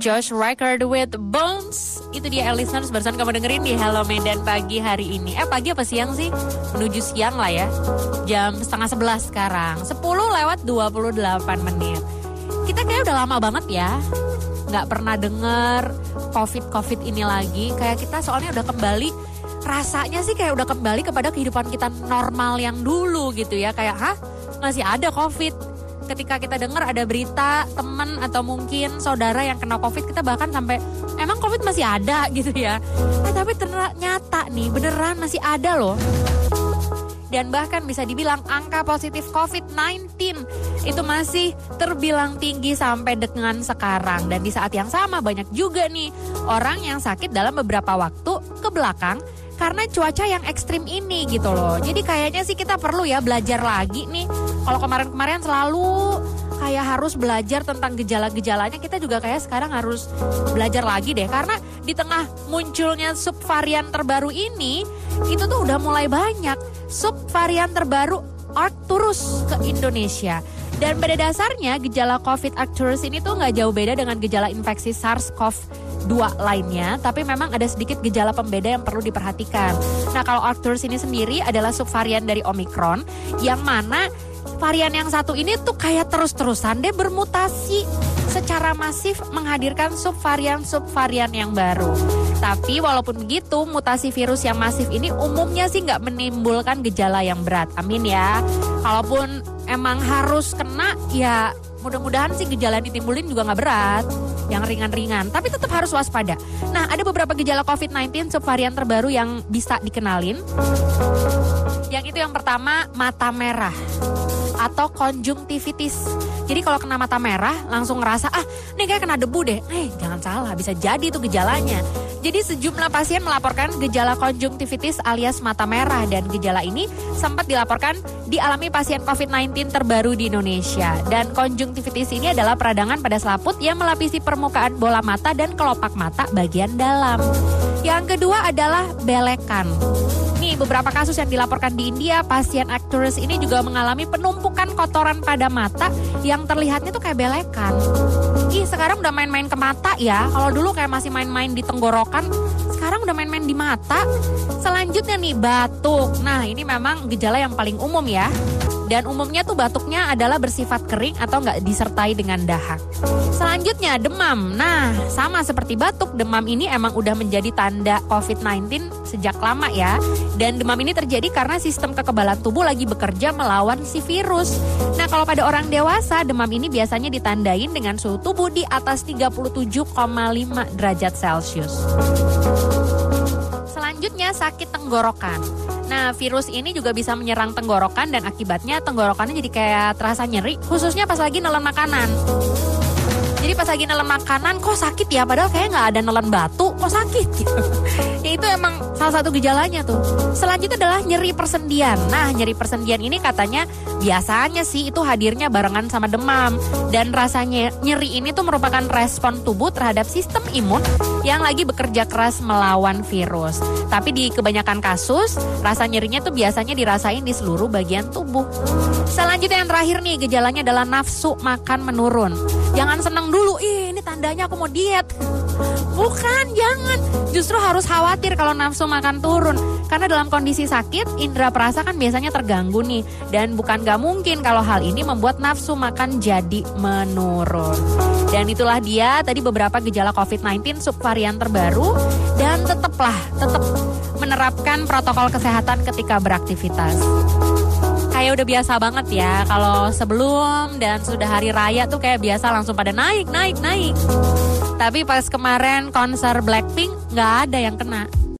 Josh Record with Bones. Itu dia listeners barusan kamu dengerin di Hello Medan pagi hari ini. Eh pagi apa siang sih? Menuju siang lah ya. Jam setengah sebelas sekarang. 10 lewat 28 menit. Kita kayak udah lama banget ya. Nggak pernah denger COVID-COVID ini lagi. Kayak kita soalnya udah kembali rasanya sih kayak udah kembali kepada kehidupan kita normal yang dulu gitu ya. Kayak hah masih ada COVID ketika kita dengar ada berita teman atau mungkin saudara yang kena covid kita bahkan sampai emang covid masih ada? gitu ya. Nah, tapi ternyata nih beneran masih ada loh. Dan bahkan bisa dibilang angka positif COVID-19 itu masih terbilang tinggi sampai dengan sekarang. Dan di saat yang sama banyak juga nih orang yang sakit dalam beberapa waktu ke belakang karena cuaca yang ekstrim ini gitu loh. Jadi kayaknya sih kita perlu ya belajar lagi nih. Kalau kemarin-kemarin selalu kayak harus belajar tentang gejala-gejalanya, kita juga kayak sekarang harus belajar lagi deh. Karena di tengah munculnya subvarian terbaru ini, itu tuh udah mulai banyak subvarian terbaru Arcturus ke Indonesia. Dan pada dasarnya gejala COVID Arcturus ini tuh nggak jauh beda dengan gejala infeksi SARS-CoV dua lainnya, tapi memang ada sedikit gejala pembeda yang perlu diperhatikan. Nah, kalau Arcturus ini sendiri adalah subvarian dari Omicron, yang mana varian yang satu ini tuh kayak terus-terusan deh bermutasi secara masif menghadirkan subvarian-subvarian yang baru. Tapi walaupun begitu, mutasi virus yang masif ini umumnya sih nggak menimbulkan gejala yang berat. Amin ya. Kalaupun emang harus kena, ya mudah-mudahan sih gejala yang ditimbulin juga nggak berat, yang ringan-ringan, tapi tetap harus waspada. Nah, ada beberapa gejala COVID-19 subvarian terbaru yang bisa dikenalin. Yang itu yang pertama mata merah atau konjungtivitis. Jadi kalau kena mata merah langsung ngerasa ah ini kayak kena debu deh. Eh jangan salah bisa jadi itu gejalanya. Jadi sejumlah pasien melaporkan gejala konjungtivitis alias mata merah dan gejala ini sempat dilaporkan dialami pasien COVID-19 terbaru di Indonesia. Dan konjungtivitis ini adalah peradangan pada selaput yang melapisi permukaan bola mata dan kelopak mata bagian dalam. Yang kedua adalah belekan. Nih beberapa kasus yang dilaporkan di India, pasien actress ini juga mengalami penumpukan kotoran pada mata yang terlihatnya tuh kayak belekan. Ih sekarang udah main-main ke mata ya. Kalau dulu kayak masih main-main di tenggorokan, sekarang udah main-main di mata. Selanjutnya nih batuk. Nah ini memang gejala yang paling umum ya. Dan umumnya tuh batuknya adalah bersifat kering atau nggak disertai dengan dahak. Selanjutnya demam. Nah sama seperti batuk, demam ini emang udah menjadi tanda COVID-19 sejak lama ya. Dan demam ini terjadi karena sistem kekebalan tubuh lagi bekerja melawan si virus. Nah kalau pada orang dewasa, demam ini biasanya ditandain dengan suhu tubuh di atas 37,5 derajat Celcius. Selanjutnya sakit tenggorokan. Nah, virus ini juga bisa menyerang tenggorokan dan akibatnya tenggorokannya jadi kayak terasa nyeri, khususnya pas lagi nelen makanan. Jadi pas lagi nelen makanan kok sakit ya, padahal kayak nggak ada nelen batu, kok sakit gitu. ya itu emang salah satu gejalanya tuh. Selanjutnya adalah nyeri persendian. Nah, nyeri persendian ini katanya biasanya sih itu hadirnya barengan sama demam. Dan rasanya nyeri ini tuh merupakan respon tubuh terhadap sistem imun yang lagi bekerja keras melawan virus. Tapi di kebanyakan kasus, rasa nyerinya tuh biasanya dirasain di seluruh bagian tubuh. Selanjutnya yang terakhir nih, gejalanya adalah nafsu makan menurun. Jangan seneng dulu, ih ini tandanya aku mau diet. Bukan, jangan. Justru harus khawatir kalau nafsu makan turun. Karena dalam kondisi sakit, indera perasa kan biasanya terganggu nih. Dan bukan gak mungkin kalau hal ini membuat nafsu makan jadi menurun. Dan itulah dia tadi beberapa gejala COVID-19 subvarian terbaru. Dan tetaplah, tetap menerapkan protokol kesehatan ketika beraktivitas kayak udah biasa banget ya. Kalau sebelum dan sudah hari raya tuh kayak biasa langsung pada naik naik naik. Tapi pas kemarin konser Blackpink nggak ada yang kena